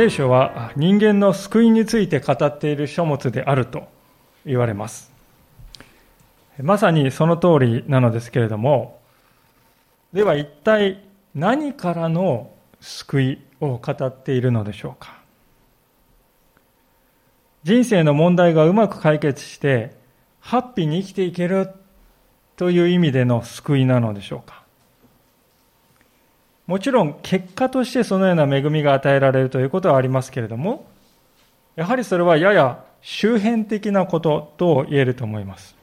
聖書は人間の救いについて語っている書物であると言われます。まさにその通りなのですけれども、では一体何からの救いを語っているのでしょうか。人生の問題がうまく解決して、ハッピーに生きていけるという意味での救いなのでしょうか。もちろん結果としてそのような恵みが与えられるということはありますけれども、やはりそれはやや周辺的なことと言えると思います。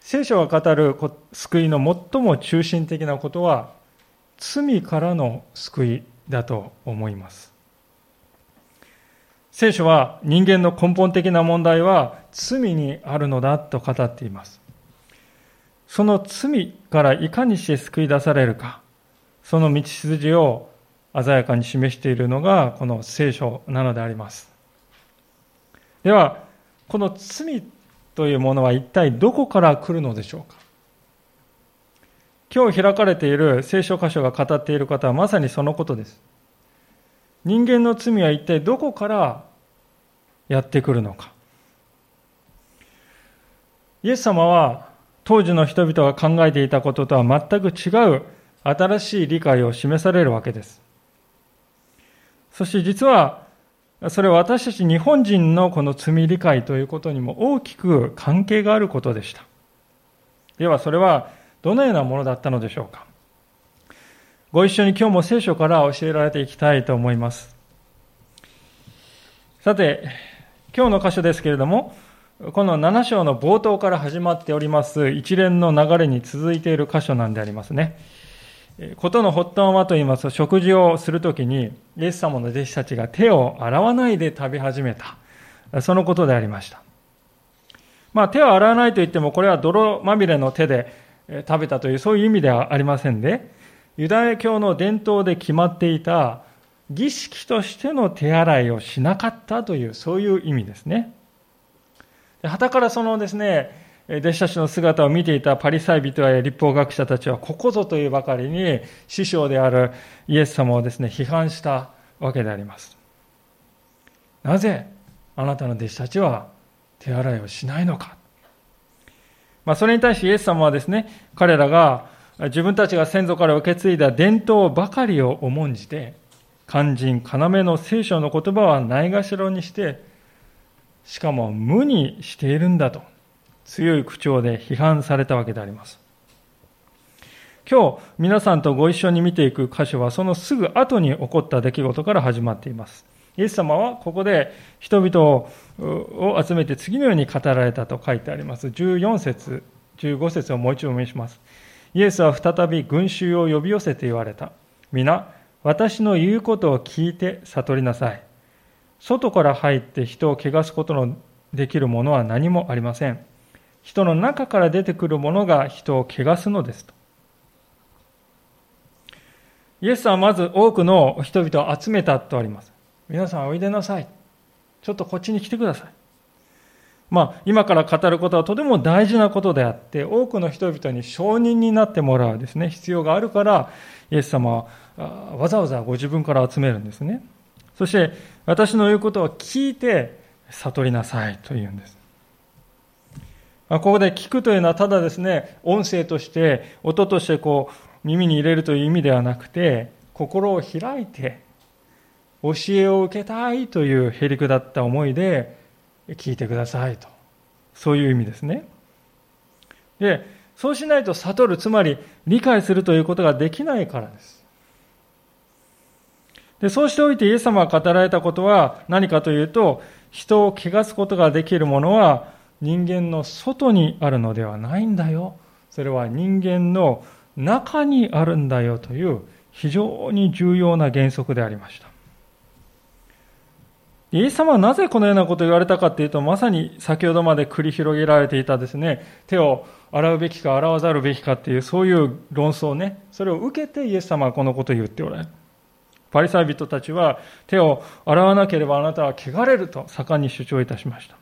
聖書が語る救いの最も中心的なことは、罪からの救いだと思います。聖書は人間の根本的な問題は罪にあるのだと語っています。その罪からいかにして救い出されるか、その道筋を鮮やかに示しているのがこの聖書なのであります。では、この罪というものは一体どこから来るのでしょうか？今日開かれている聖書箇所が語っている方はまさにそのことです。人間の罪は一体どこからやってくるのか？イエス様は当時の人々が考えていたこととは全く違う新しい理解を示されるわけです。そして実はそれは私たち日本人のこの罪理解ということにも大きく関係があることでした。ではそれはどのようなものだったのでしょうか。ご一緒に今日も聖書から教えられていきたいと思います。さて、今日の箇所ですけれども、この7章の冒頭から始まっております一連の流れに続いている箇所なんでありますね。ことの発端はと言いますと、食事をするときに、イエス様の弟子たちが手を洗わないで食べ始めた。そのことでありました。まあ、手を洗わないと言っても、これは泥まみれの手で食べたという、そういう意味ではありませんで、ユダヤ教の伝統で決まっていた儀式としての手洗いをしなかったという、そういう意味ですね。はたからそのですね、弟子たちの姿を見ていたパリサイ人や立法学者たちはここぞというばかりに師匠であるイエス様をですね、批判したわけであります。なぜあなたの弟子たちは手洗いをしないのか。まあ、それに対してイエス様はですね、彼らが自分たちが先祖から受け継いだ伝統ばかりを重んじて、肝心、要の聖書の言葉はないがしろにして、しかも無にしているんだと。強い口調で批判されたわけであります。今日皆さんとご一緒に見ていく箇所はそのすぐ後に起こった出来事から始まっています。イエス様はここで人々を集めて次のように語られたと書いてあります。14節、15節をもう一度お見せします。イエスは再び群衆を呼び寄せて言われた。皆、私の言うことを聞いて悟りなさい。外から入って人を汚すことのできるものは何もありません。人の中から出てくるものが人を汚すのですと。イエスはまず多くの人々を集めたとあります。皆さんおいでなさい。ちょっとこっちに来てください。まあ、今から語ることはとても大事なことであって、多くの人々に承認になってもらうですね、必要があるから、イエス様はわざわざご自分から集めるんですね。そして、私の言うことを聞いて悟りなさいと言うんです。あここで聞くというのはただですね、音声として、音としてこう、耳に入れるという意味ではなくて、心を開いて、教えを受けたいというへりくだった思いで聞いてくださいと。そういう意味ですね。で、そうしないと悟る、つまり理解するということができないからです。でそうしておいてイエス様が語られたことは何かというと、人を汚すことができるものは人間の外にあるのではないんだよ。それは人間の中にあるんだよという非常に重要な原則でありました。イエス様はなぜこのようなことを言われたかというと、まさに先ほどまで繰り広げられていたですね、手を洗うべきか洗わざるべきかっていう、そういう論争ね、それを受けてイエス様はこのことを言っておられる。パリサイ人たちは手を洗わなければあなたは汚れると盛んに主張いたしました。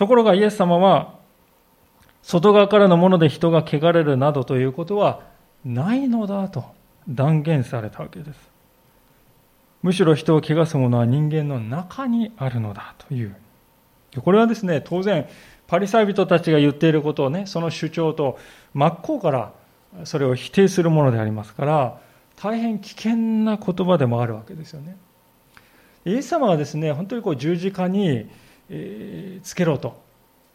ところがイエス様は、外側からのもので人が汚れるなどということはないのだと断言されたわけです。むしろ人を汚すものは人間の中にあるのだという。これはですね、当然、パリサイ人たちが言っていることをね、その主張と真っ向からそれを否定するものでありますから、大変危険な言葉でもあるわけですよね。イエス様がですね、本当にこう十字架に、え、つけろと、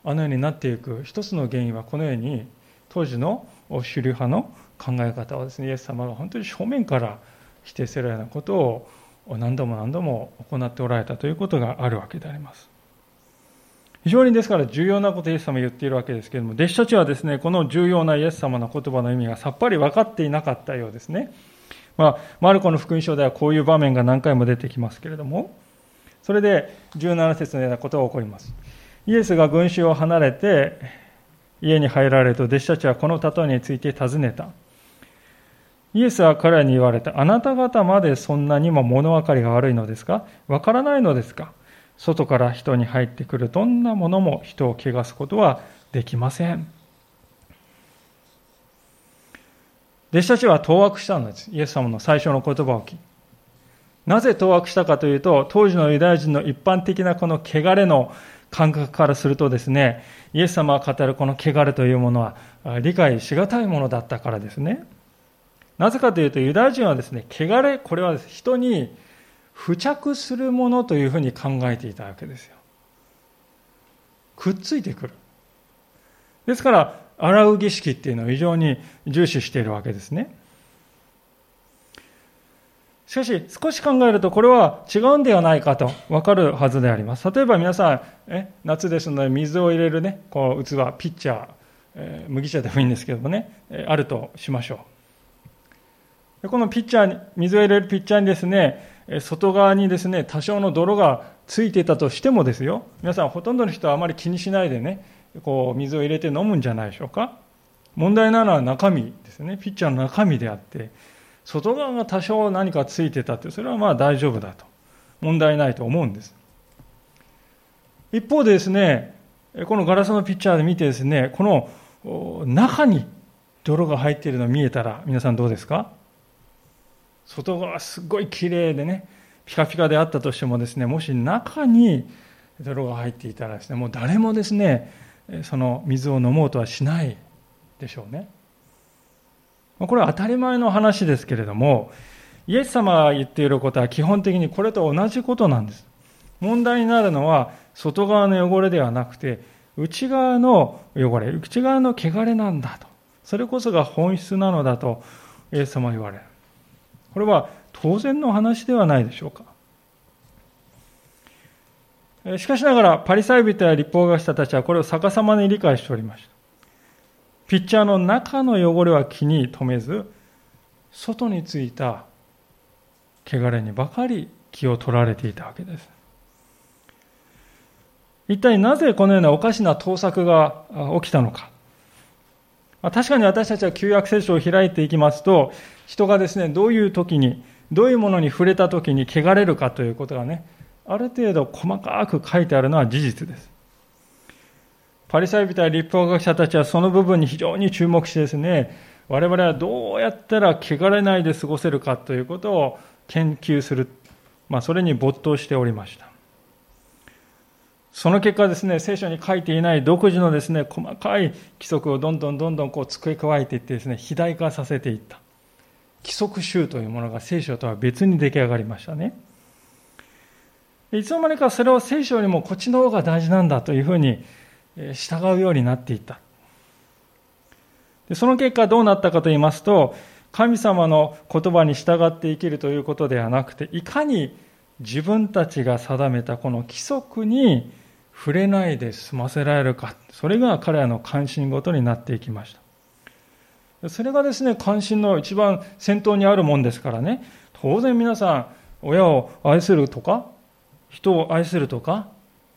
あのようになっていく一つの原因はこのように、当時の主流派の考え方はですね、イエス様が本当に正面から否定するようなことを何度も何度も行っておられたということがあるわけであります。非常にですから重要なことをイエス様は言っているわけですけれども、弟子たちはですね、この重要なイエス様の言葉の意味がさっぱり分かっていなかったようですね。まあ、マルコの福音書ではこういう場面が何回も出てきますけれども、それで17節のようなことが起こります。イエスが群衆を離れて家に入られると弟子たちはこの例えについて尋ねた。イエスは彼らに言われた。あなた方までそんなにも物分かりが悪いのですか？わからないのですか？外から人に入ってくるどんなものも人を汚すことはできません。弟子たちは当惑したんです。イエス様の最初の言葉を聞き。なぜ当惑したかというと、当時のユダヤ人の一般的なこの汚れの感覚からするとですね、イエス様が語るこの汚れというものは理解しがたいものだったからですね。なぜかというと、ユダヤ人はですね、汚れ、これは人に付着するものというふうに考えていたわけですよ。くっついてくる。ですから、洗う儀式っていうのを非常に重視しているわけですね。しかし、少し考えると、これは違うんではないかと分かるはずであります。例えば皆さん、え夏ですので、水を入れるね、こう器、ピッチャー、えー、麦茶でもいいんですけどもね、えあるとしましょう。でこのピッチャーに、水を入れるピッチャーにですね、外側にですね、多少の泥がついていたとしてもですよ、皆さんほとんどの人はあまり気にしないでね、こう水を入れて飲むんじゃないでしょうか。問題なのは中身ですね、ピッチャーの中身であって、外側が多少何かついてたって、それはまあ大丈夫だと。問題ないと思うんです。一方でですね、このガラスのピッチャーで見てですね、この中に泥が入っているのが見えたら、皆さんどうですか？外側すごい綺麗でね、ピカピカであったとしてもですね、もし中に泥が入っていたらですね、もう誰もですね、その水を飲もうとはしないでしょうね。これは当たり前の話ですけれども、イエス様が言っていることは基本的にこれと同じことなんです。問題になるのは外側の汚れではなくて、内側の汚れ、内側の汚れなんだと。それこそが本質なのだとイエス様は言われる。これは当然の話ではないでしょうか。しかしながら、パリサイ人や立法学者たちはこれを逆さまに理解しておりました。ピッチャーの中の汚れは気に留めず、外についた汚れにばかり気を取られていたわけです。一体なぜこのようなおかしな盗作が起きたのか。確かに私たちは旧約聖書を開いていきますと、人がですね、どういう時に、どういうものに触れた時に汚れるかということがね、ある程度細かく書いてあるのは事実です。パリサイ人や立法学者たちはその部分に非常に注目してですね、我々はどうやったら汚れないで過ごせるかということを研究する、まあ、それに没頭しておりました。その結果ですね、聖書に書いていない独自のですね、細かい規則をどんどんどんどんこう付け加えていってですね、肥大化させていった。規則集というものが聖書とは別に出来上がりましたね。いつの間にかそれを聖書よりもこっちの方が大事なんだというふうに従うようになっていった。でその結果どうなったかと言いますと、神様の言葉に従って生きるということではなくて、いかに自分たちが定めたこの規則に触れないで済ませられるか、それが彼らの関心事になっていきました。それがですね、関心の一番先頭にあるもんですからね、当然皆さん、親を愛するとか、人を愛するとか、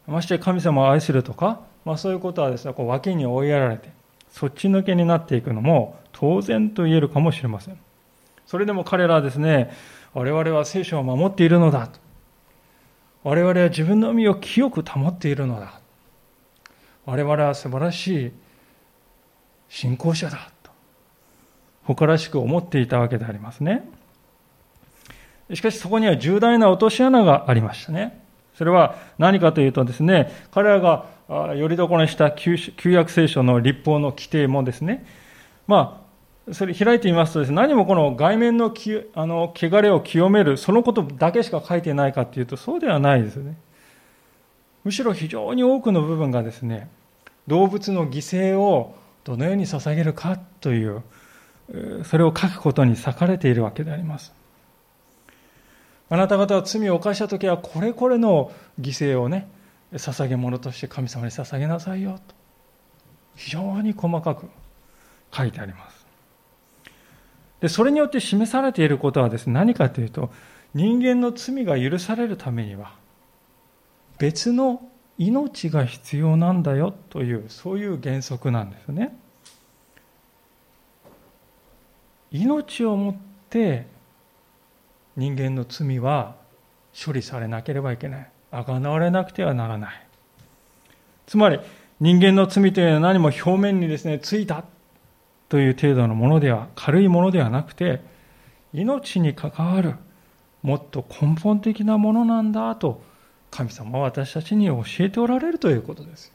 まして神様を愛するとか、まあ、そういうことはですね、こう脇に追いやられて、そっち抜けになっていくのも当然と言えるかもしれません。それでも彼らはですね、我々は聖書を守っているのだと。我々は自分の身を清く保っているのだ。我々は素晴らしい信仰者だと。誇らしく思っていたわけでありますね。しかしそこには重大な落とし穴がありましたね。それは何かというとですね、彼らがよりどころにした旧約聖書の立法の規定もですね、まあ、それ開いてみますとですね、何もこの外面のきあの汚れを清める、そのことだけしか書いてないかというと、そうではないですよね。むしろ非常に多くの部分がですね、動物の犠牲をどのように捧げるかという、それを書くことに裂かれているわけであります。あなた方は罪を犯した時はこれこれの犠牲をね捧げ物として神様に捧げなさいよと。非常に細かく書いてあります。でそれによって示されていることはですね何かというと人間の罪が許されるためには別の命が必要なんだよというそういう原則なんですね。命をもって人間の罪は処理されなければいけない。あがなわれなくてはならない。つまり、人間の罪というのは何も表面にですね、ついたという程度のものでは、軽いものではなくて、命に関わる、もっと根本的なものなんだと、神様は私たちに教えておられるということですよ。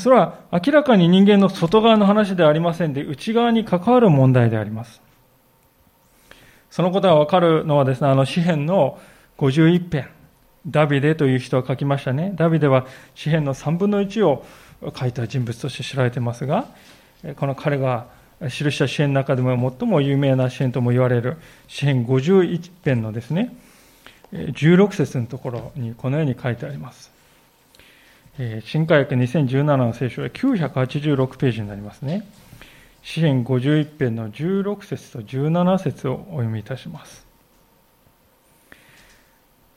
それは明らかに人間の外側の話ではありませんで、内側に関わる問題であります。そのことがわかるのはですね、あの詩篇の51編、ダビデという人が書きましたね。ダビデは詩篇の3分の1を書いた人物として知られていますが、この彼が記した詩篇の中でも最も有名な詩篇とも言われる詩篇51編のですね、16節のところにこのように書いてあります。新科学2017の聖書は986ページになりますね。詩篇51編の16節と17節をお読みいたします。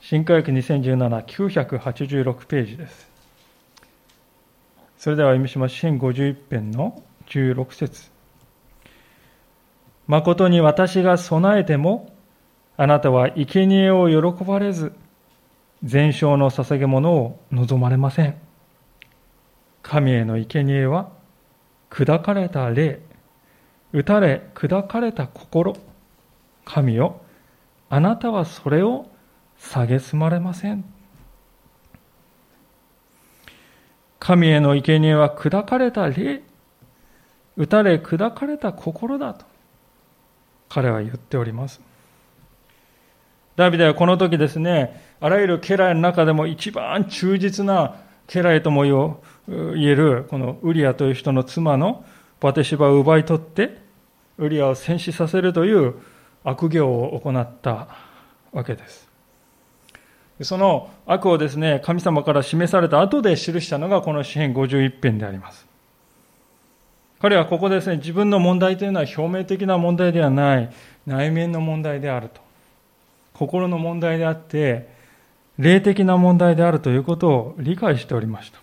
新科学2017、986ページです。それでは読みします。詩篇51編の16節誠に私が備えても、あなたは生贄を喜ばれず、全焼の捧げ物を望まれません。神への生贄は、砕かれた霊、打たれ砕かれた心神よあなたはそれを蔑まれません神への生贄は砕かれた霊打たれ砕かれた心だと彼は言っておりますダビデはこの時ですねあらゆる家来の中でも一番忠実な家来とも言えるこのウリアという人の妻のバテシバを奪い取って、ウリアを戦死させるという悪行を行ったわけです。その悪をですね、神様から示された後で記したのがこの詩篇51編であります。彼はここですね、自分の問題というのは表面的な問題ではない、内面の問題であると。心の問題であって、霊的な問題であるということを理解しておりました。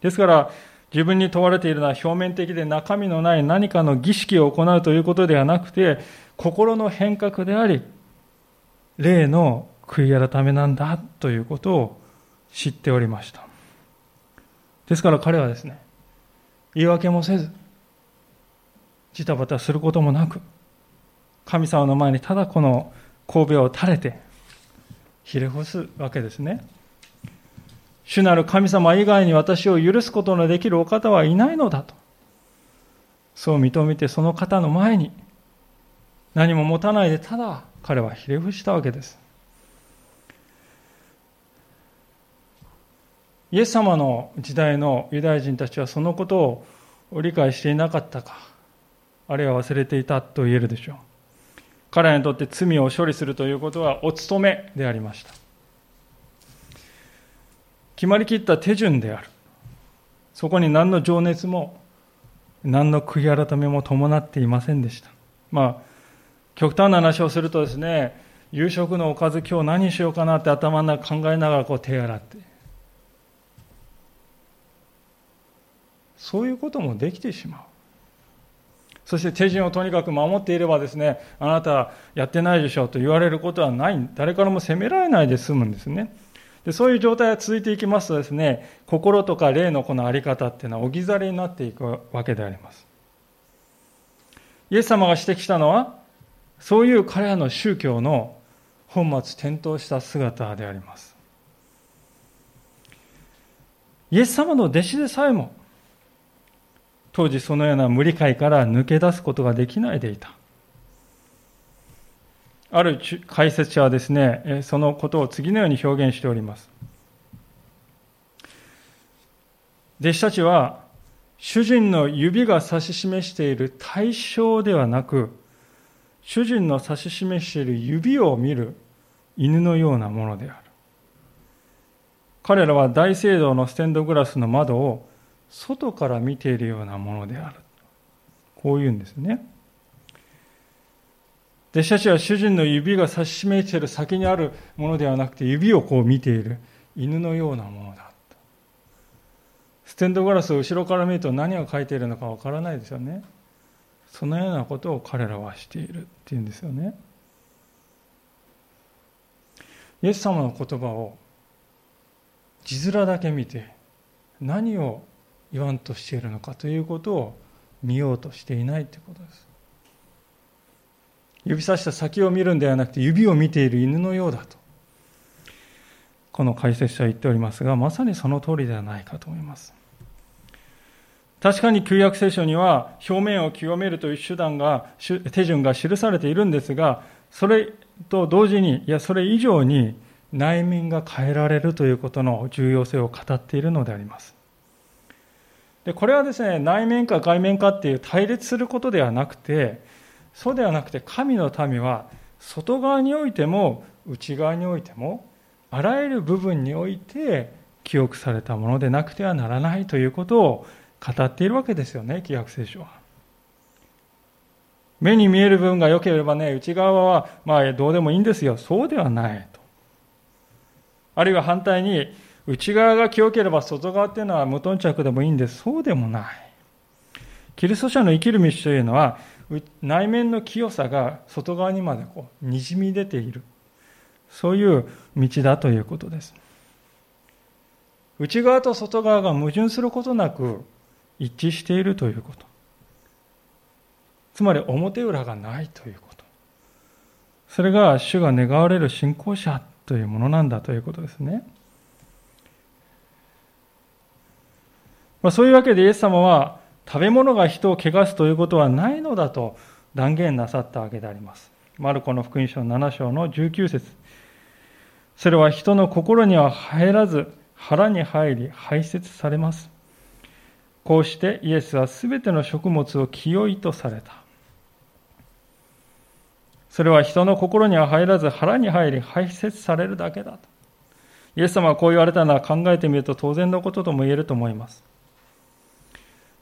ですから、自分に問われているのは表面的で中身のない何かの儀式を行うということではなくて、心の変革であり、霊の悔い改めなんだということを知っておりました。ですから彼はですね、言い訳もせず、ジタバタすることもなく、神様の前にただこの神戸を垂れて、ひれ伏すわけですね。主なる神様以外に私を許すことのできるお方はいないのだと。そう認めてその方の前に何も持たないでただ彼はひれ伏したわけです。イエス様の時代のユダヤ人たちはそのことを理解していなかったか、あるいは忘れていたと言えるでしょう。彼らにとって罪を処理するということはお務めでありました。決まりきった手順である。そこに何の情熱も、何の悔い改めも伴っていませんでした。まあ、極端な話をするとですね、夕食のおかず今日何しようかなって頭の中考えながらこう手洗って。そういうこともできてしまう。そして手順をとにかく守っていればですね、あなたやってないでしょうと言われることはない。誰からも責められないで済むんですね。でそういう状態が続いていきますとですね、心とか霊のこの在り方っていうのは置き去りになっていくわけであります。イエス様が指摘したのは、そういう彼らの宗教の本末転倒した姿であります。イエス様の弟子でさえも、当時そのような無理解から抜け出すことができないでいた。ある解説者はですね、そのことを次のように表現しております。弟子たちは、主人の指が指し示している対象ではなく、主人の指し示している指を見る犬のようなものである。彼らは大聖堂のステンドグラスの窓を外から見ているようなものである。こう言うんですね。弟子たちは主人の指が指し示している先にあるものではなくて指をこう見ている犬のようなものだ。ステンドグラスを後ろから見ると何が書いているのかわからないですよね。そのようなことを彼らはしているっていうんですよね。イエス様の言葉を字面だけ見て何を言わんとしているのかということを見ようとしていないということです。指さした先を見るんではなくて指を見ている犬のようだと。この解説者は言っておりますがまさにその通りではないかと思います。確かに旧約聖書には表面を清めるという手段が手順が記されているんですがそれと同時にいやそれ以上に内面が変えられるということの重要性を語っているのであります。でこれはですね内面か外面かっていう対立することではなくてそうではなくて神の民は外側においても内側においてもあらゆる部分において記憶されたものでなくてはならないということを語っているわけですよね、旧約聖書は。目に見える部分が良ければね、内側はまあどうでもいいんですよ。そうではないと。あるいは反対に、内側が清ければ外側っていうのは無頓着でもいいんです。そうでもない。キリスト者の生きる道というのは、内面の清さが外側にまでこうにじみ出ている。そういう道だということです。内側と外側が矛盾することなく一致しているということ。つまり表裏がないということ。それが主が願われる信仰者というものなんだということですね。まあ、そういうわけでイエス様は食べ物が人を汚すということはないのだと断言なさったわけであります。マルコの福音書7章の19節それは人の心には入らず腹に入り排泄されます。こうしてイエスはすべての食物を清いとされた。それは人の心には入らず腹に入り排泄されるだけだと。イエス様がこう言われたのは考えてみると当然のこととも言えると思います。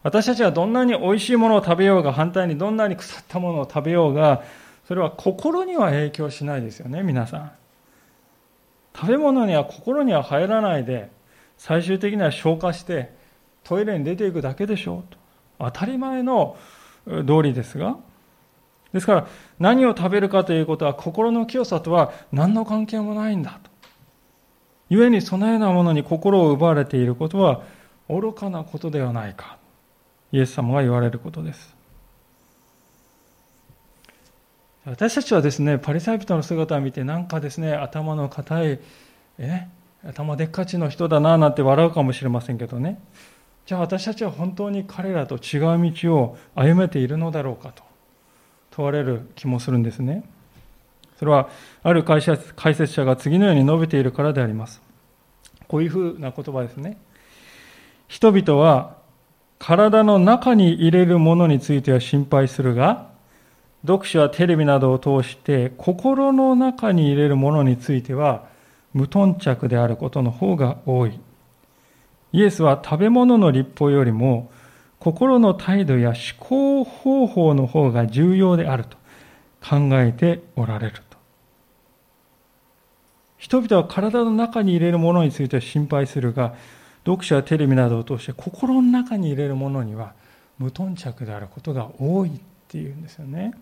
私たちはどんなに美味しいものを食べようが、反対にどんなに腐ったものを食べようが、それは心には影響しないですよね、皆さん。食べ物には心には入らないで、最終的には消化して、トイレに出ていくだけでしょうと。当たり前の道理ですが。ですから、何を食べるかということは心の清さとは何の関係もないんだと。故にそのようなものに心を奪われていることは愚かなことではないか。イエス様が言われることです。私たちはですね、パリサイ人の姿を見て、なんかですね、頭の固い、え頭でっかちの人だななんて笑うかもしれませんけどね。じゃあ私たちは本当に彼らと違う道を歩めているのだろうかと問われる気もするんですね。それはある解説解説者が次のように述べているからであります。こういうふうな言葉ですね。人々は体の中に入れるものについては心配するが、読書やテレビなどを通して心の中に入れるものについては無頓着であることの方が多い。イエスは食べ物の立法よりも心の態度や思考方法の方が重要であると考えておられると。人々は体の中に入れるものについては心配するが、読書やテレビなどを通して心の中に入れるものには無頓着であることが多いっていうんですよね。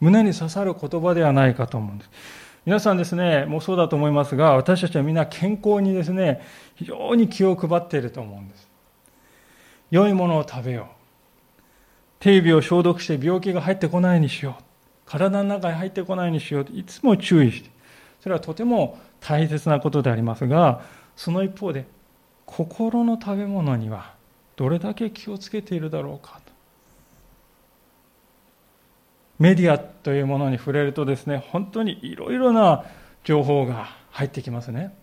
胸に刺さる言葉ではないかと思うんです。皆さんですね、もうそうだと思いますが、私たちはみんな健康にですね、非常に気を配っていると思うんです。良いものを食べよう。手指を消毒して病気が入ってこないにしよう。体の中に入ってこないようにしようといつも注意して、それはとても大切なことでありますが、その一方で、心の食べ物にはどれだけ気をつけているだろうかと。メディアというものに触れるとですね、本当にいろいろな情報が入ってきますね。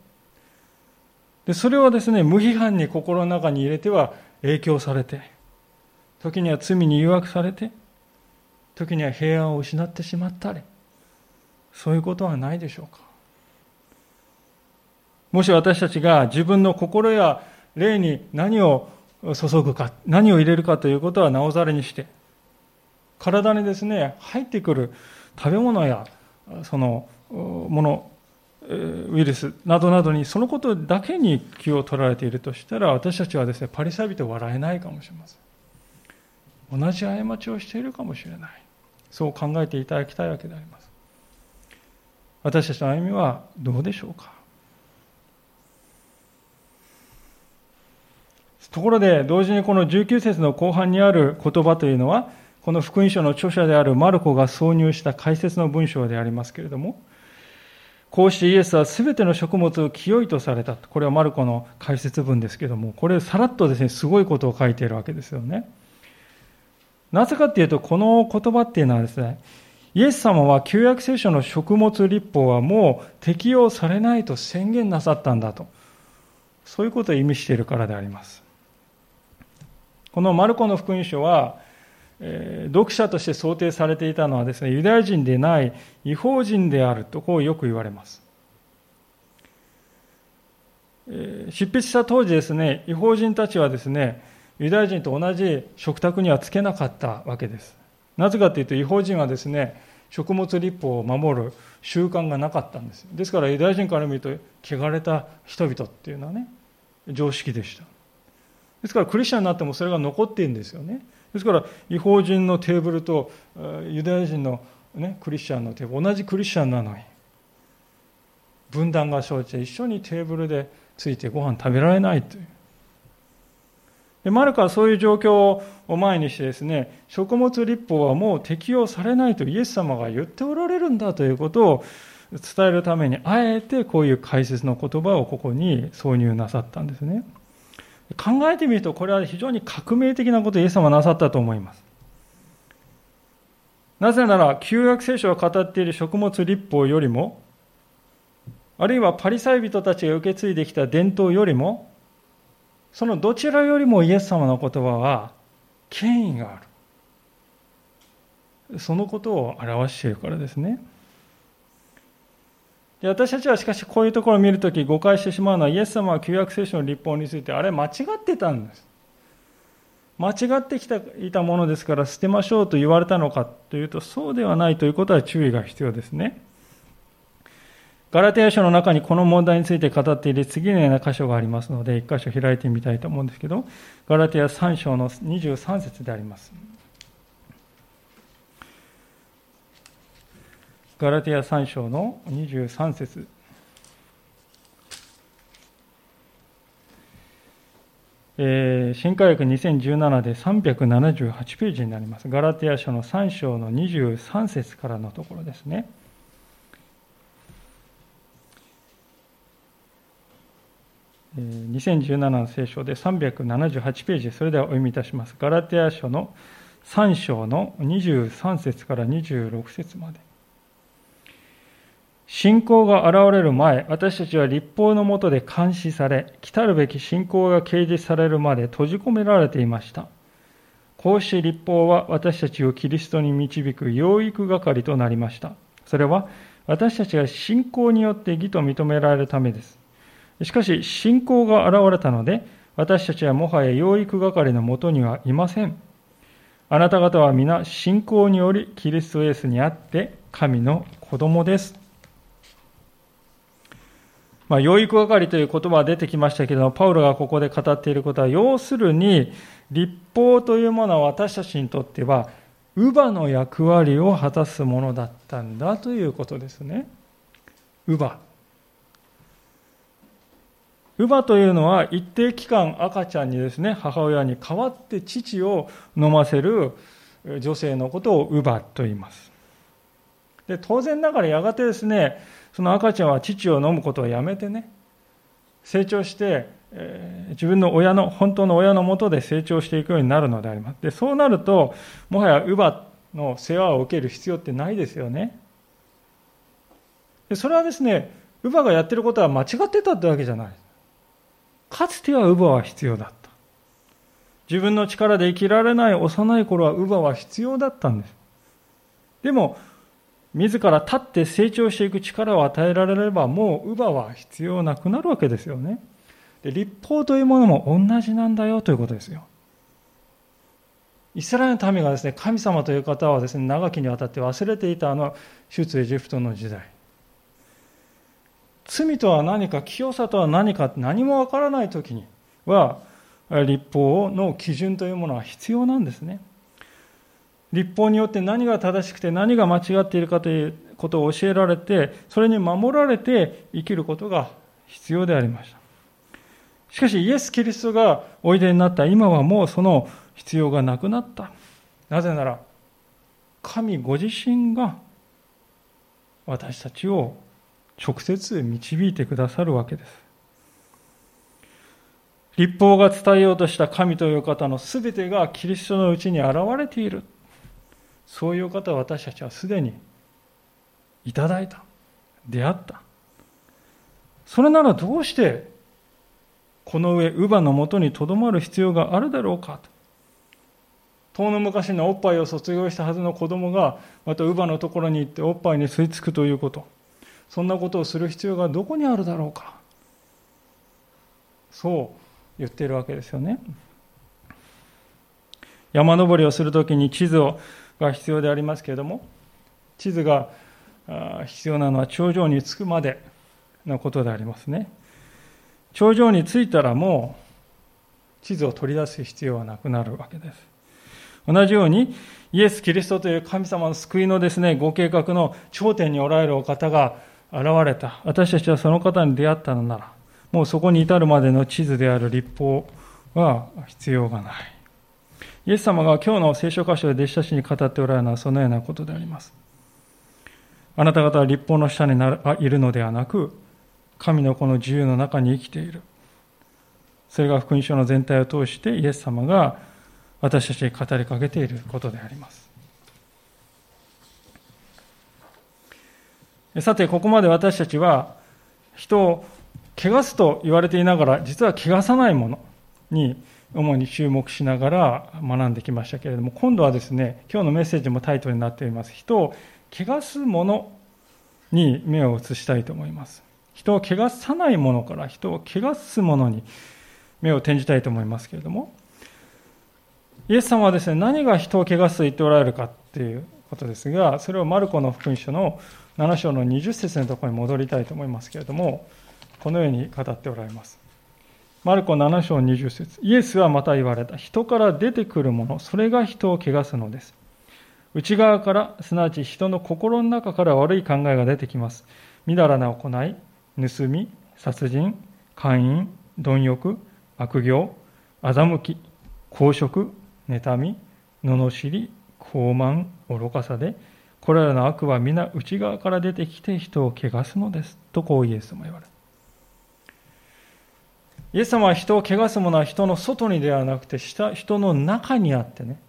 で、それをですね、無批判に心の中に入れては影響されて、時には罪に誘惑されて、時には平安を失ってしまったり、そういうことはないでしょうか。もし私たちが自分の心や霊に何を注ぐか、何を入れるかということはなおざれにして、体にですね、入ってくる食べ物や、そのもの、ウイルスなどなどにそのことだけに気を取られているとしたら私たちはですねパリサビと笑えないかもしれません。同じ過ちをしているかもしれない。そう考えていただきたいわけであります。私たちの歩みはどうでしょうか？ところで同時にこの19節の後半にある言葉というのはこの福音書の著者であるマルコが挿入した解説の文章でありますけれどもこうしてイエスは全ての食物を清いとされた。これはマルコの解説文ですけども、これさらっとですね、すごいことを書いているわけですよね。なぜかっていうと、この言葉っていうのはですね、イエス様は旧約聖書の食物立法はもう適用されないと宣言なさったんだと。そういうことを意味しているからであります。このマルコの福音書は、え読者として想定されていたのはですね、ユダヤ人でない違法人であるとこうよく言われます。え執筆した当時ですね、違法人たちはですね、ユダヤ人と同じ食卓にはつけなかったわけです。なぜかというと、違法人はですね、食物立法を守る習慣がなかったんです。ですからユダヤ人から見ると、汚れた人々っていうのはね、常識でした。ですからクリスチャンになってもそれが残っているんですよね。ですから違法人のテーブルとユダヤ人の、ね、クリスチャンのテーブル同じクリスチャンなのに分断が生じて一緒にテーブルでついてご飯食べられないというでマルカはそういう状況を前にしてですね食物立法はもう適用されないとイエス様が言っておられるんだということを伝えるためにあえてこういう解説の言葉をここに挿入なさったんですね。考えてみるとこれは非常に革命的なことをイエス様はなさったと思います。なぜなら旧約聖書が語っている食物立法よりもあるいはパリサイ人たちが受け継いできた伝統よりもそのどちらよりもイエス様の言葉は権威があるそのことを表しているからですね。で私たちはしかしこういうところを見るとき誤解してしまうのはイエス様は旧約聖書の立法についてあれ間違ってたんです。間違ってきたいたものですから捨てましょうと言われたのかというとそうではないということは注意が必要ですね。ガラテヤ書の中にこの問題について語っている次のような箇所がありますので、一箇所開いてみたいと思うんですけど、ガラテヤ3章の23節であります。ガラテヤ3章の23節えー、新科学2017で378ページになります。ガラテヤ書の3章の23節からのところですね。2017の聖書で378ページ、それではお読みいたします。ガラテヤ書の3章の23節から26節まで。信仰が現れる前、私たちは立法のもとで監視され、来たるべき信仰が掲示されるまで閉じ込められていました。こうして立法は私たちをキリストに導く養育係となりました。それは私たちが信仰によって義と認められるためです。しかし、信仰が現れたので、私たちはもはや養育係のもとにはいません。あなた方は皆信仰によりキリストイエスにあって神の子供です。まあ、養育係という言葉が出てきましたけどパウロがここで語っていることは、要するに、立法というものは私たちにとっては、乳母の役割を果たすものだったんだということですね。乳母。乳母というのは一定期間赤ちゃんにですね、母親に代わって父を飲ませる女性のことを乳母と言います。で当然ながらやがてですねその赤ちゃんは乳を飲むことをやめてね。成長して、えー、自分の親の本当の親のもとで成長していくようになるのであります。でそうなるともはや乳母の世話を受ける必要ってないですよね。でそれはですね乳母がやってることは間違ってたってわけじゃない。かつては乳母は必要だった。自分の力で生きられない幼い頃は乳母は必要だったんです。でも自ら立って成長していく力を与えられればもう乳母は必要なくなるわけですよね。で立法というものも同じなんだよということですよ。イスラエルの民がですね神様という方はですね長きにわたって忘れていたあの出エジプトの時代。罪とは何か清さとは何か何もわからない時には立法の基準というものは必要なんですね。立法によって何が正しくて何が間違っているかということを教えられて、それに守られて生きることが必要でありました。しかしイエス・キリストがおいでになった今はもうその必要がなくなった。なぜなら、神ご自身が私たちを直接導いてくださるわけです。立法が伝えようとした神という方の全てがキリストのうちに現れている。そういう方は私たちはすでにいただいた。出会った。それならどうしてこの上乳母のもとにとどまる必要があるだろうかと。遠の昔のおっぱいを卒業したはずの子供がまた乳母のところに行っておっぱいに吸い付くということ。そんなことをする必要がどこにあるだろうか。そう言っているわけですよね。山登りをするときに地図をが必要でありますけれども地図が必要なのは頂上に着くまでのことでありますね。頂上に着いたらもう地図を取り出す必要はなくなるわけです。同じようにイエス・キリストという神様の救いのですねご計画の頂点におられるお方が現れた。私たちはその方に出会ったのならもうそこに至るまでの地図である立法は必要がない。イエス様が今日の聖書箇所で弟子たちに語っておられるのはそのようなことであります。あなた方は立法の下にいるのではなく、神のこの自由の中に生きている。それが福音書の全体を通してイエス様が私たちに語りかけていることであります。さて、ここまで私たちは人を汚すと言われていながら、実は汚さないものに主に注目しながら学んできましたけれども、今度はですね、今日のメッセージもタイトルになっています。人を汚すものに目を移したいと思います。人を汚さないものから人を汚すものに目を転じたいと思いますけれども、イエス様はですね、何が人を汚すと言っておられるかっていうことですが、それをマルコの福音書の7章の20節のところに戻りたいと思いますけれども、このように語っておられます。マルコ7章20節イエスはまた言われた。人から出てくるもの、それが人を汚すのです。内側から、すなわち人の心の中から悪い考えが出てきます。みだらな行い、盗み、殺人、姦淫、貪欲、悪行、欺き、公職、妬み、罵り、傲慢、愚かさで、これらの悪は皆内側から出てきて人を汚すのです。とこうイエスも言われた。イエス様は人を汚すものは人の外にではなくて人の中にあってね。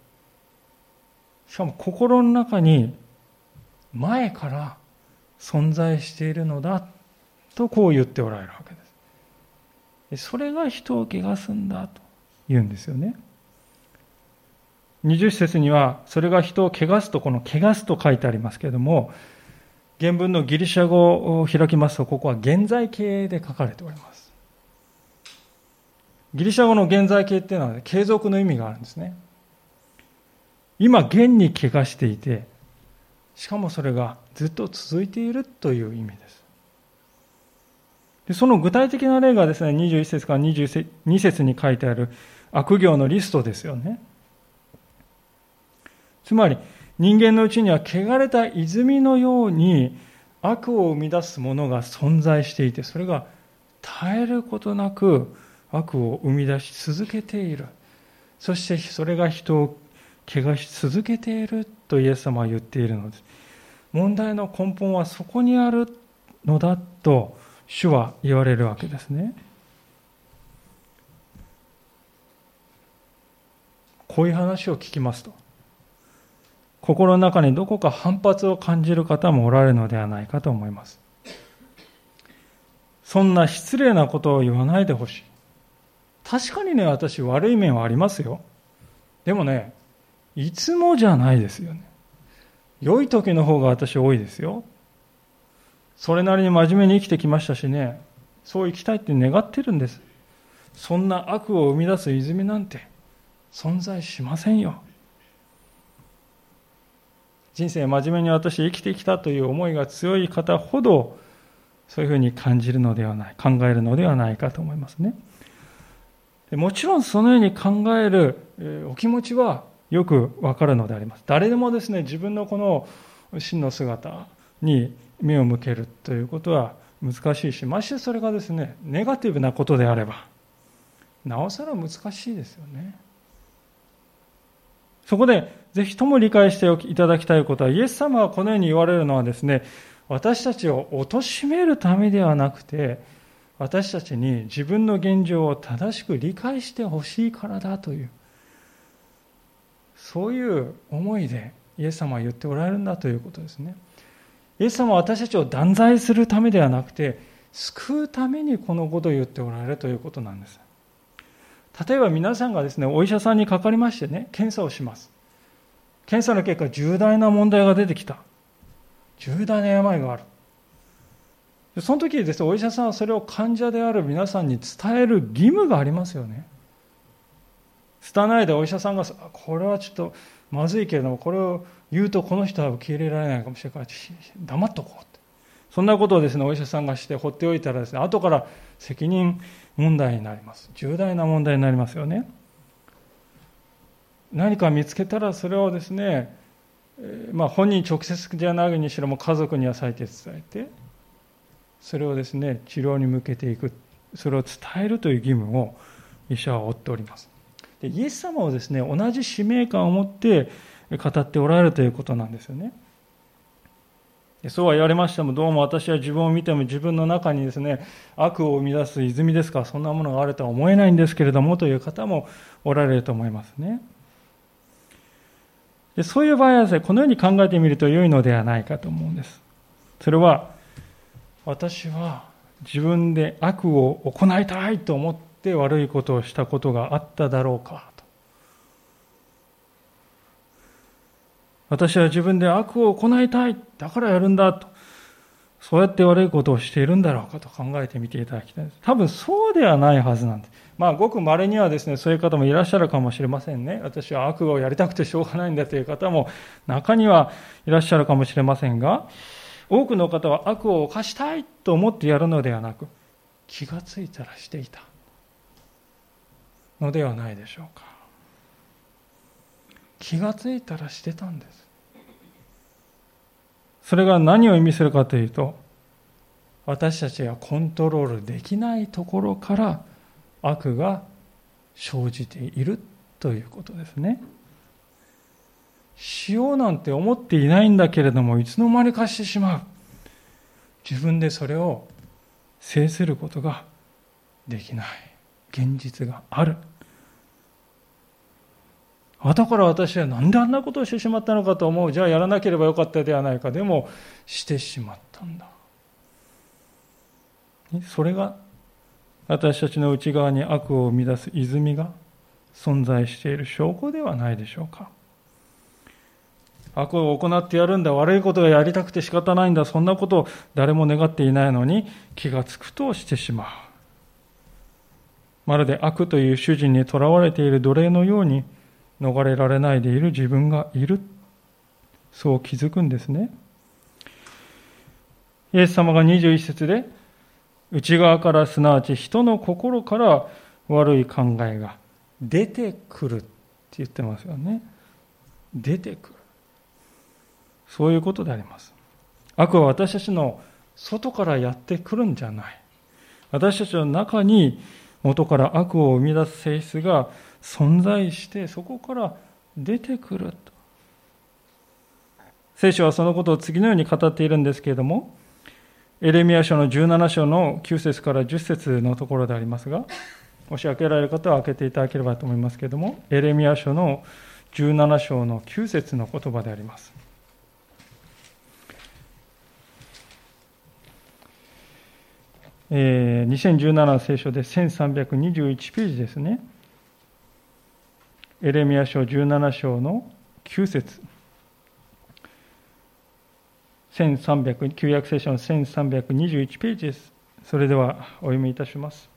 しかも心の中に前から存在しているのだとこう言っておられるわけです。それが人を汚すんだと言うんですよね。20節にはそれが人を汚すとこの汚すと書いてありますけれども原文のギリシャ語を開きますとここは現在形で書かれております。ギリシャ語の現在形っていうのは、継続の意味があるんですね。今、現に怪我していて、しかもそれがずっと続いているという意味です。でその具体的な例がですね、21節から22節に書いてある悪行のリストですよね。つまり、人間のうちには汚れた泉のように悪を生み出すものが存在していて、それが絶えることなく悪を生み出し続けている。そしてそれが人を怪我し続けているとイエス様は言っているのです。問題の根本はそこにあるのだと主は言われるわけですね。こういう話を聞きますと、心の中にどこか反発を感じる方もおられるのではないかと思います。そんな失礼なことを言わないでほしい。確かにね、私悪い面はありますよ。でもね、いつもじゃないですよね。良い時の方が私多いですよ。それなりに真面目に生きてきましたしね、そう生きたいって願ってるんです。そんな悪を生み出す泉なんて存在しませんよ。人生真面目に私生きてきたという思いが強い方ほどそういうふうに感じるのではない考えるのではないかと思いますねもちろんそのように考えるお気持ちはよくわかるのであります。誰でもですね自分のこの真の姿に目を向けるということは難しいしましてそれがですねネガティブなことであればなおさら難しいですよね。そこで、ぜひとも理解していただきたいことは、イエス様がこのように言われるのはですね、私たちを貶めるためではなくて、私たちに自分の現状を正しく理解してほしいからだという、そういう思いでイエス様は言っておられるんだということですね。イエス様は私たちを断罪するためではなくて、救うためにこのことを言っておられるということなんです。例えば皆さんがですね、お医者さんにかかりましてね、検査をします。検査の結果、重大な問題が出てきた。重大な病がある。その時ですね、お医者さんはそれを患者である皆さんに伝える義務がありますよね。伝えないでお医者さんが、これはちょっとまずいけれども、これを言うとこの人は受け入れられないかもしれないから、黙っとこうって。そんなことをですね、お医者さんがして放っておいたらですね、後から責任問題になります。重大な問題になりますよね。何か見つけたらそれをですね、まあ、本人直接じゃないにしろも家族には最低伝えてそれをですね治療に向けていくそれを伝えるという義務を医者は負っておりますでイエス様はですね同じ使命感を持って語っておられるということなんですよねそうは言われましても、どうも私は自分を見ても自分の中にですね、悪を生み出す泉ですから、そんなものがあるとは思えないんですけれども、という方もおられると思いますね。でそういう場合はですね、このように考えてみると良いのではないかと思うんです。それは、私は自分で悪を行いたいと思って悪いことをしたことがあっただろうかと。私は自分で悪を行いたい。だからやるんだと。そうやって悪いことをしているんだろうかと考えてみていただきたいです。多分そうではないはずなんです。まあ、ごく稀にはですね、そういう方もいらっしゃるかもしれませんね。私は悪をやりたくてしょうがないんだという方も中にはいらっしゃるかもしれませんが、多くの方は悪を犯したいと思ってやるのではなく、気がついたらしていたのではないでしょうか。気がついたらしてたんです。それが何を意味するかというと、私たちがコントロールできないところから悪が生じているということですね。しようなんて思っていないんだけれども、いつの間にかしてしまう。自分でそれを制することができない。現実がある。後から私は何であんなことをしてしまったのかと思う。じゃあやらなければよかったではないか。でも、してしまったんだ。それが私たちの内側に悪を生み出す泉が存在している証拠ではないでしょうか。悪を行ってやるんだ、悪いことがやりたくて仕方ないんだ、そんなことを誰も願っていないのに気がつくとしてしまう。まるで悪という主人にとらわれている奴隷のように逃れられないでいる自分がいる。そう気づくんですね。イエス様が21節で内側からすなわち人の心から悪い考えが出てくるって言ってますよね。出てくる。そういうことであります。悪は私たちの外からやってくるんじゃない。私たちの中に元から悪を生み出す性質が存在してそこから出てくると。聖書はそのことを次のように語っているんですけれども、エレミア書の17章の9節から10節のところでありますが、もし開けられる方は開けていただければと思いますけれども、エレミア書の17章の9節の言葉であります。えー、2017聖書で1321ページですね。エレミア書17章の9節1300旧約聖書の1321ページです。それではお読みいたします。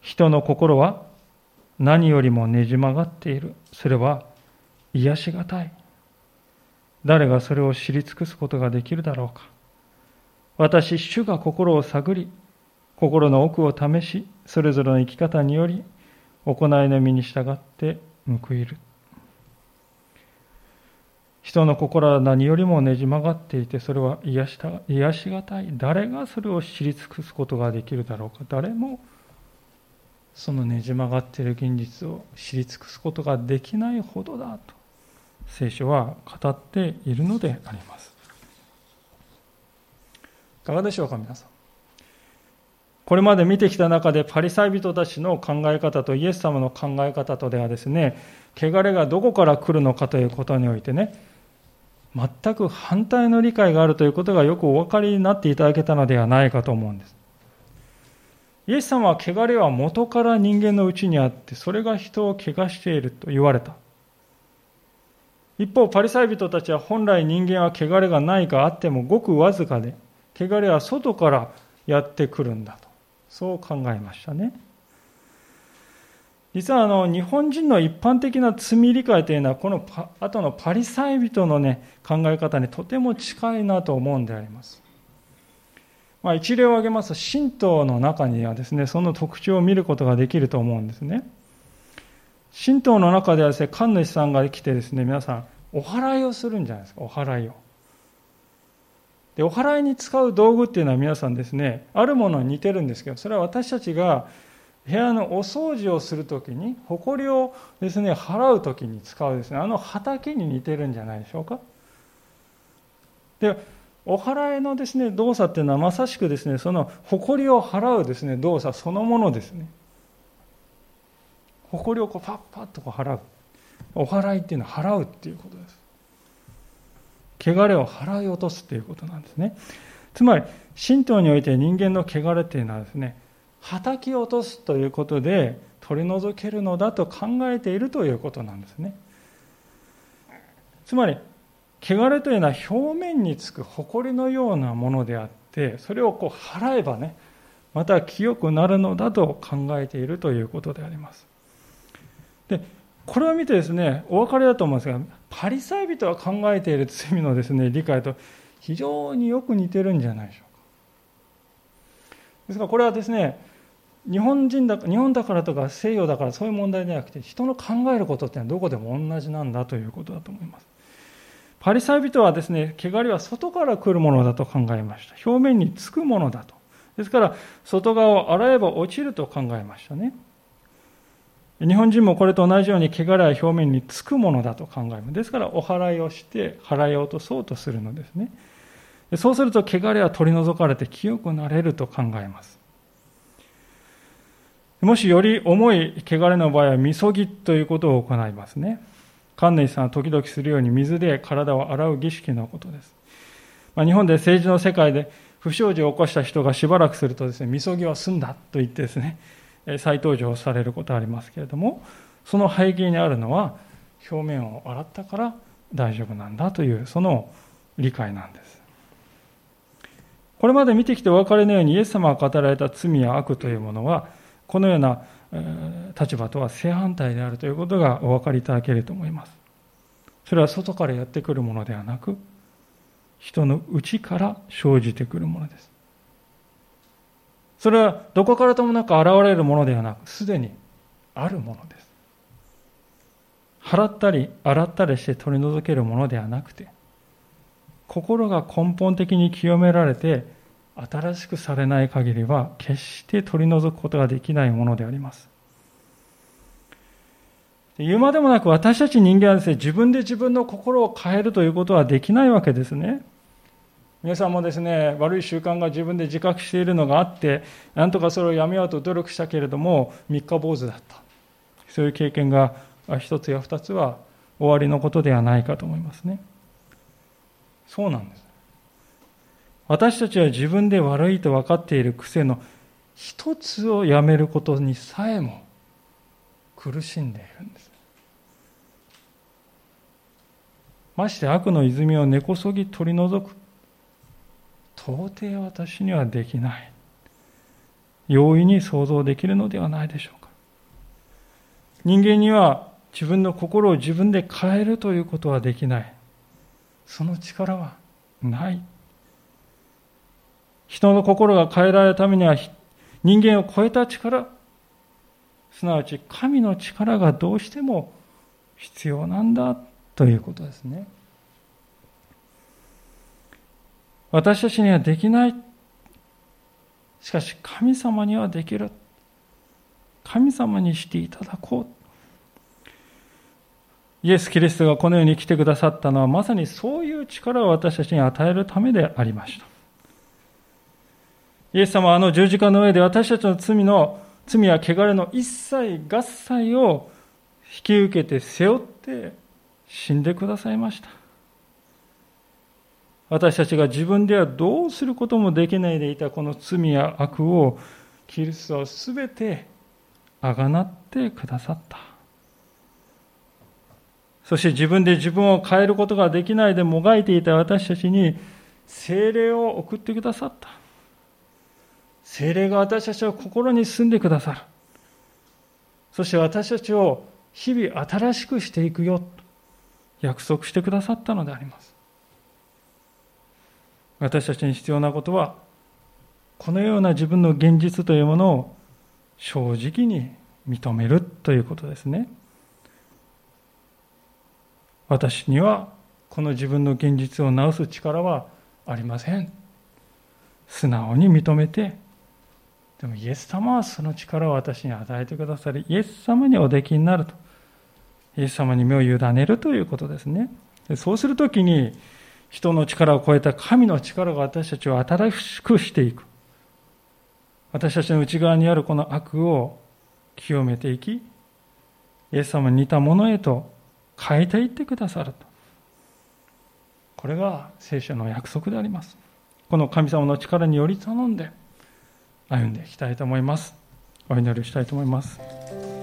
人の心は何よりもねじ曲がっている。それは癒しがたい。誰がそれを知り尽くすことができるだろうか。私、主が心を探り、心の奥を試し、それぞれの生き方により、行いの身に従って報いる。人の心は何よりもねじ曲がっていて、それは癒した癒しがたい。誰がそれを知り尽くすことができるだろうか。誰もそのねじ曲がっている現実を知り尽くすことができないほどだと、聖書は語っているのであります。かがでしょうか、皆さん。これまで見てきた中でパリサイ人たちの考え方とイエス様の考え方とではですね、汚れがどこから来るのかということにおいてね、全く反対の理解があるということがよくお分かりになっていただけたのではないかと思うんです。イエス様は汚れは元から人間のうちにあって、それが人を汚していると言われた。一方、パリサイ人たちは本来人間は汚れがないかあってもごくわずかで、汚れは外からやってくるんだと。そう考えましたね。実はあの日本人の一般的な罪理解というのはこの後のパリサイ人の、ね、考え方にとても近いなと思うんであります。まあ、一例を挙げますと神道の中にはですねその特徴を見ることができると思うんですね。神道の中ではですね神主さんが来てですね皆さんお祓いをするんじゃないですかお祓いを。でお祓いに使う道具っていうのは皆さんですねあるものに似てるんですけどそれは私たちが部屋のお掃除をするときに、埃をですね、払うときに使うですね、あの畑に似てるんじゃないでしょうか。で、お祓いのですね、動作っていうのはまさしくですね、その埃を払うですね、動作そのものですね。埃をこうパッパッとこう払う。お祓いっていうのは払うっていうことです。汚れを払い落とすっていうことなんですね。つまり、神道において人間の汚れっていうのはですね、はたき落とすということで取り除けるのだと考えているということなんですね。つまり、汚れというのは表面につく埃のようなものであって、それをこう払えばね、また清くなるのだと考えているということであります。で、これを見てですね、お分かりだと思うんですが、パリサイ人が考えている罪のですね、理解と非常によく似てるんじゃないでしょうか。ですからこれはですね、日本人だ日本だからとか西洋だからそういう問題ではなくて人の考えることってのはどこでも同じなんだということだと思います。パリサイ人はですね汚れは外から来るものだと考えました。表面につくものだと。ですから外側を洗えば落ちると考えましたね。日本人もこれと同じように汚れは表面につくものだと考えますですからお祓いをして払い落とそうとするのですねそうすると汚れは取り除かれて清くなれると考えますもしより重い汚れの場合は、みそぎということを行いますね。神主さんは時々するように水で体を洗う儀式のことです。まあ、日本で政治の世界で不祥事を起こした人がしばらくするとですね、みそぎは済んだと言ってですね、再登場されることありますけれども、その背景にあるのは、表面を洗ったから大丈夫なんだという、その理解なんです。これまで見てきてお分かりのように、イエス様が語られた罪や悪というものは、このような立場とは正反対であるということがお分かりいただけると思います。それは外からやってくるものではなく、人の内から生じてくるものです。それはどこからともなく現れるものではなく、すでにあるものです。払ったり洗ったりして取り除けるものではなくて、心が根本的に清められて、新しくされない限りは決して取り除くことができないものであります。言うまでもなく私たち人間はですね、自分で自分の心を変えるということはできないわけですね。皆さんもですね、悪い習慣が自分で自覚しているのがあって、なんとかそれをやめようと努力したけれども、三日坊主だった。そういう経験が一つや二つは終わりのことではないかと思いますね。そうなんです。私たちは自分で悪いと分かっている癖の一つをやめることにさえも苦しんでいるんです。まして悪の泉を根こそぎ取り除く。到底私にはできない。容易に想像できるのではないでしょうか。人間には自分の心を自分で変えるということはできない。その力はない。人の心が変えられるためには人間を超えた力、すなわち神の力がどうしても必要なんだということですね。私たちにはできない。しかし神様にはできる。神様にしていただこう。イエス・キリストがこの世に来てくださったのはまさにそういう力を私たちに与えるためでありました。イエス様はあの十字架の上で私たちの罪の罪や汚れの一切合切を引き受けて背負って死んでくださいました。私たちが自分ではどうすることもできないでいたこの罪や悪をキリストはすべてあがなってくださった。そして自分で自分を変えることができないでもがいていた私たちに精霊を送ってくださった。精霊が私たちの心に住んでくださる。そして私たちを日々新しくしていくよと約束してくださったのであります。私たちに必要なことは、このような自分の現実というものを正直に認めるということですね。私にはこの自分の現実を直す力はありません。素直に認めて、でもイエス様はその力を私に与えてくださり、イエス様におできになると。イエス様に目を委ねるということですね。そうするときに、人の力を超えた神の力が私たちを新しくしていく。私たちの内側にあるこの悪を清めていき、イエス様に似たものへと変えていってくださると。これが聖書の約束であります。この神様の力により頼んで歩んでいきたいと思います。お祈りしたいと思います。